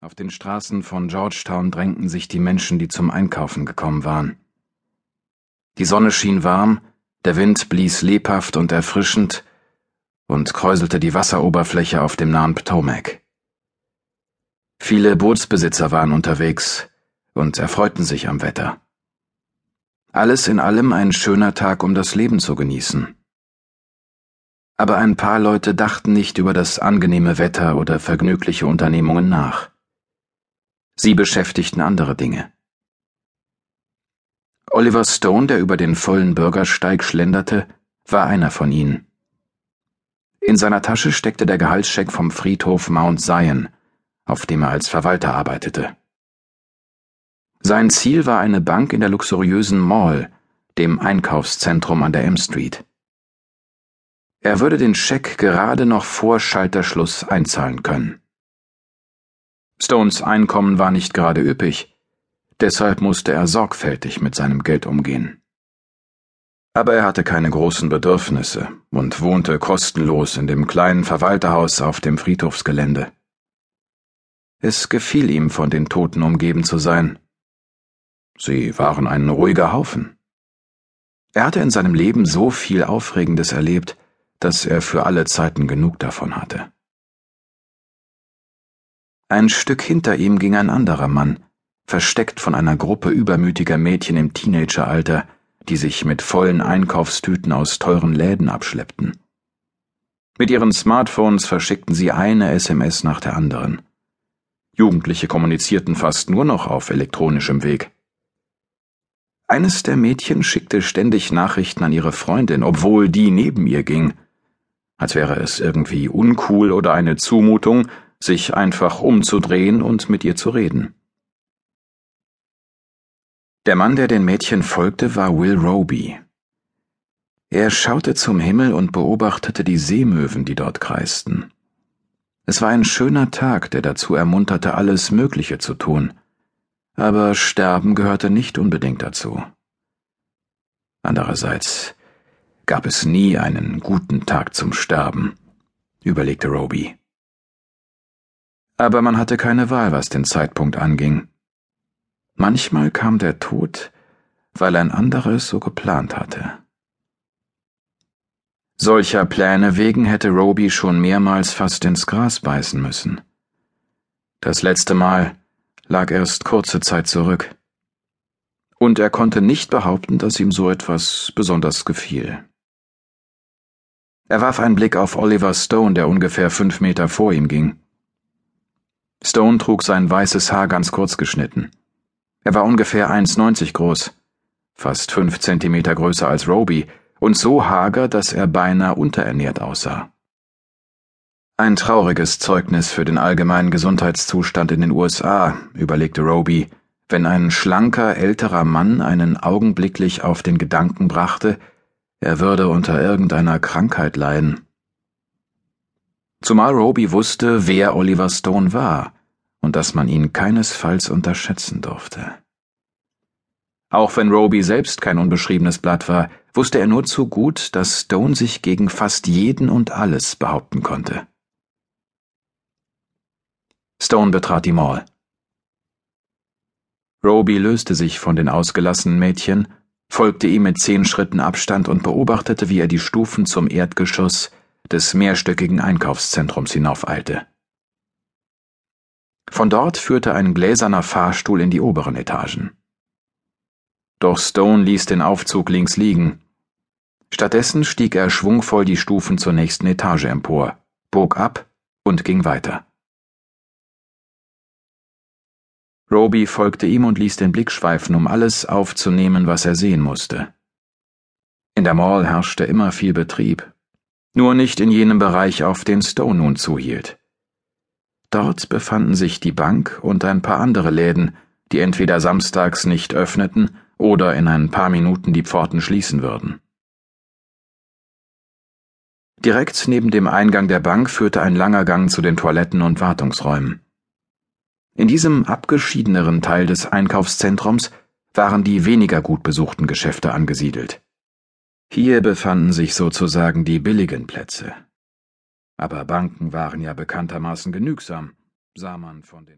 Auf den Straßen von Georgetown drängten sich die Menschen, die zum Einkaufen gekommen waren. Die Sonne schien warm, der Wind blies lebhaft und erfrischend und kräuselte die Wasseroberfläche auf dem nahen Potomac. Viele Bootsbesitzer waren unterwegs und erfreuten sich am Wetter. Alles in allem ein schöner Tag, um das Leben zu genießen. Aber ein paar Leute dachten nicht über das angenehme Wetter oder vergnügliche Unternehmungen nach. Sie beschäftigten andere Dinge. Oliver Stone, der über den vollen Bürgersteig schlenderte, war einer von ihnen. In seiner Tasche steckte der Gehaltscheck vom Friedhof Mount Zion, auf dem er als Verwalter arbeitete. Sein Ziel war eine Bank in der luxuriösen Mall, dem Einkaufszentrum an der M Street. Er würde den Scheck gerade noch vor Schalterschluss einzahlen können. Stones Einkommen war nicht gerade üppig, deshalb musste er sorgfältig mit seinem Geld umgehen. Aber er hatte keine großen Bedürfnisse und wohnte kostenlos in dem kleinen Verwalterhaus auf dem Friedhofsgelände. Es gefiel ihm, von den Toten umgeben zu sein. Sie waren ein ruhiger Haufen. Er hatte in seinem Leben so viel Aufregendes erlebt, dass er für alle Zeiten genug davon hatte. Ein Stück hinter ihm ging ein anderer Mann, versteckt von einer Gruppe übermütiger Mädchen im Teenageralter, die sich mit vollen Einkaufstüten aus teuren Läden abschleppten. Mit ihren Smartphones verschickten sie eine SMS nach der anderen. Jugendliche kommunizierten fast nur noch auf elektronischem Weg. Eines der Mädchen schickte ständig Nachrichten an ihre Freundin, obwohl die neben ihr ging, als wäre es irgendwie uncool oder eine Zumutung, sich einfach umzudrehen und mit ihr zu reden. Der Mann, der den Mädchen folgte, war Will Roby. Er schaute zum Himmel und beobachtete die Seemöwen, die dort kreisten. Es war ein schöner Tag, der dazu ermunterte, alles Mögliche zu tun, aber Sterben gehörte nicht unbedingt dazu. Andererseits gab es nie einen guten Tag zum Sterben, überlegte Roby aber man hatte keine Wahl, was den Zeitpunkt anging. Manchmal kam der Tod, weil ein anderer es so geplant hatte. Solcher Pläne wegen hätte Roby schon mehrmals fast ins Gras beißen müssen. Das letzte Mal lag erst kurze Zeit zurück. Und er konnte nicht behaupten, dass ihm so etwas besonders gefiel. Er warf einen Blick auf Oliver Stone, der ungefähr fünf Meter vor ihm ging. Stone trug sein weißes Haar ganz kurz geschnitten. Er war ungefähr 1,90 groß, fast fünf Zentimeter größer als Roby und so hager, dass er beinahe unterernährt aussah. Ein trauriges Zeugnis für den allgemeinen Gesundheitszustand in den USA, überlegte Roby, wenn ein schlanker älterer Mann einen augenblicklich auf den Gedanken brachte, er würde unter irgendeiner Krankheit leiden. Zumal Roby wusste, wer Oliver Stone war und dass man ihn keinesfalls unterschätzen durfte. Auch wenn Roby selbst kein unbeschriebenes Blatt war, wusste er nur zu gut, dass Stone sich gegen fast jeden und alles behaupten konnte. Stone betrat die Mall. Roby löste sich von den ausgelassenen Mädchen, folgte ihm mit zehn Schritten Abstand und beobachtete, wie er die Stufen zum Erdgeschoss des mehrstöckigen Einkaufszentrums hinaufeilte. Von dort führte ein gläserner Fahrstuhl in die oberen Etagen. Doch Stone ließ den Aufzug links liegen. Stattdessen stieg er schwungvoll die Stufen zur nächsten Etage empor, bog ab und ging weiter. Roby folgte ihm und ließ den Blick schweifen, um alles aufzunehmen, was er sehen musste. In der Mall herrschte immer viel Betrieb, nur nicht in jenem Bereich, auf den Stone nun zuhielt. Dort befanden sich die Bank und ein paar andere Läden, die entweder samstags nicht öffneten oder in ein paar Minuten die Pforten schließen würden. Direkt neben dem Eingang der Bank führte ein langer Gang zu den Toiletten und Wartungsräumen. In diesem abgeschiedeneren Teil des Einkaufszentrums waren die weniger gut besuchten Geschäfte angesiedelt. Hier befanden sich sozusagen die billigen Plätze. Aber Banken waren ja bekanntermaßen genügsam, sah man von den